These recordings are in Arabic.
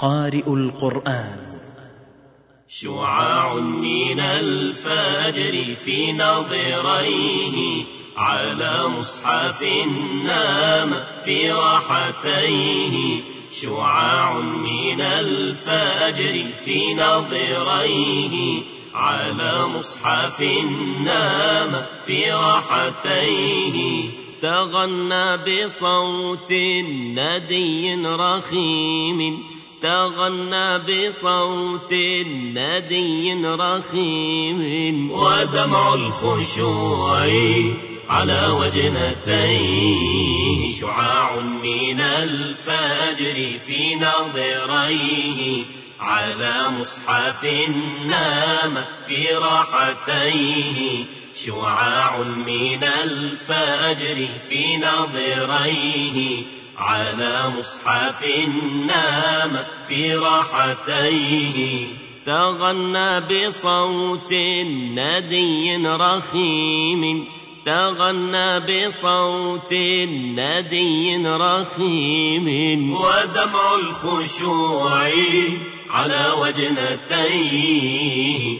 قارئ القرآن. شعاع من الفجر في نظريه على مصحف نام في راحتيه. شعاع من الفجر في نظريه على مصحف نام في راحتيه. تغنى بصوت ندي رخيم تغنى بصوت ندي رخيم ودمع الخشوع على وجنتيه شعاع من الفجر في نظريه على مصحف نام في راحتيه. شعاع من الفجر في نظريه على مصحف نام في راحتيه. تغنى بصوت ندي رخيم. تغنى بصوت ندي رخيم. ودمع الخشوع على وجنتيه.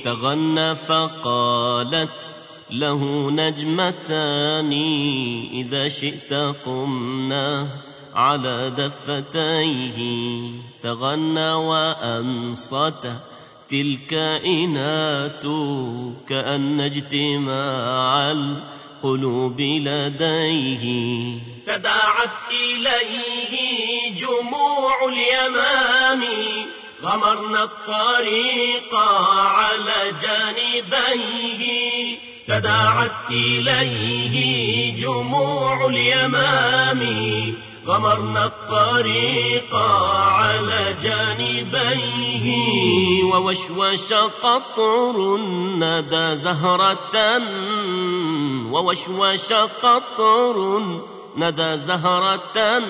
تغنى فقالت له نجمتان إذا شئت قمنا. على دفتيه تغنى وأنصت تلك إنات كأن اجتماع القلوب لديه. تداعت إليه جموع اليمام غمرنا الطريق على جانبيه. تداعت إليه جموع اليمام غمرنا الطريق على جانبيه ووشوش قطر ندى زهرة ووشوش قطر ندى زهرة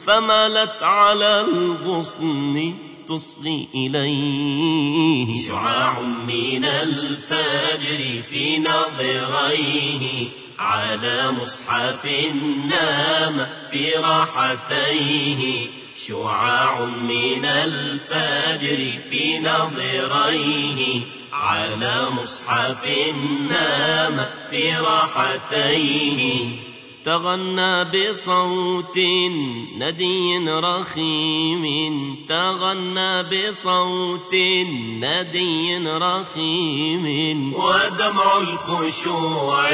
فمالت على الغصن تصغي إليه. شعاع من الفجر في نظريه على مصحف نام في راحتيه شعاع من الفجر في نظريه على مصحف نام في راحتيه تغنى بصوت ندي رخيم. تغنى بصوت ندي رخيم. ودمع الخشوع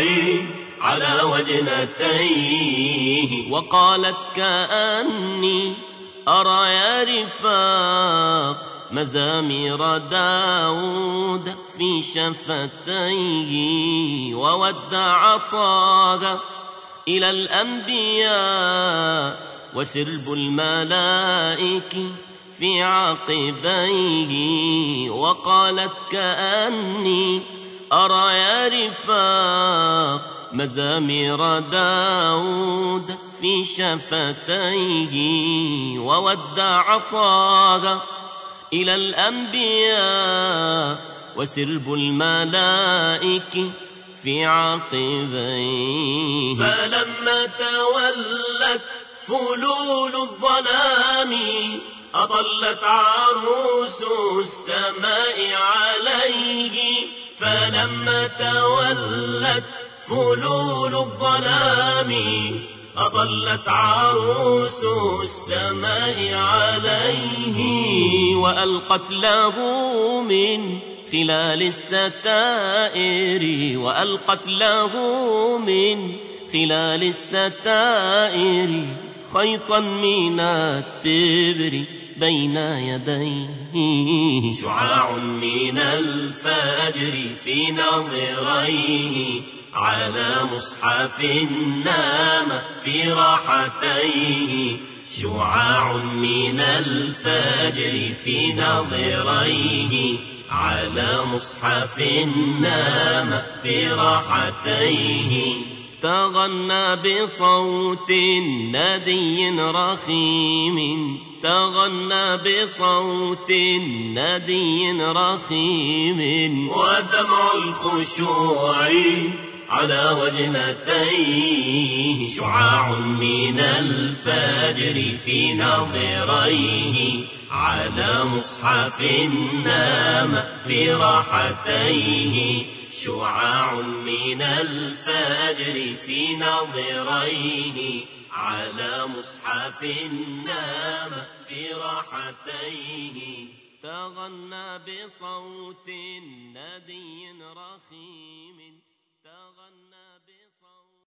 على وجنتيه. وقالت كأني أرى يا رفاق مزامير داود في شفتيه. وودع طه إلى الأنبياء وسرب الملائك في عقبيه وقالت كأني أرى يا رفاق مزامير داود في شفتيه وودع طه إلى الأنبياء وسرب الملائك في عقبيه. فلما تولت فلول الظلام أطلت عروس السماء عليه. فلما تولت فلول الظلام أطلت عروس السماء عليه. وألقت له من خلال الستائر وألقت له من خلال الستائر خيطا من التبر بين يديه. شعاع من الفجر في نظريه على مصحف نام في راحتيه. شعاع من الفجر في نظريه على مصحف نام في راحتيه. تغنى بصوت ندي رخيم. تغنى بصوت ندي رخيم. ودمع الخشوع على وجنتيه. شعاع من الفجر في ناظريه على مصحف نام في راحتيه شعاع من الفجر في ناظريه على مصحف نام في راحتيه تغنى بصوت ندي رخيم تغنى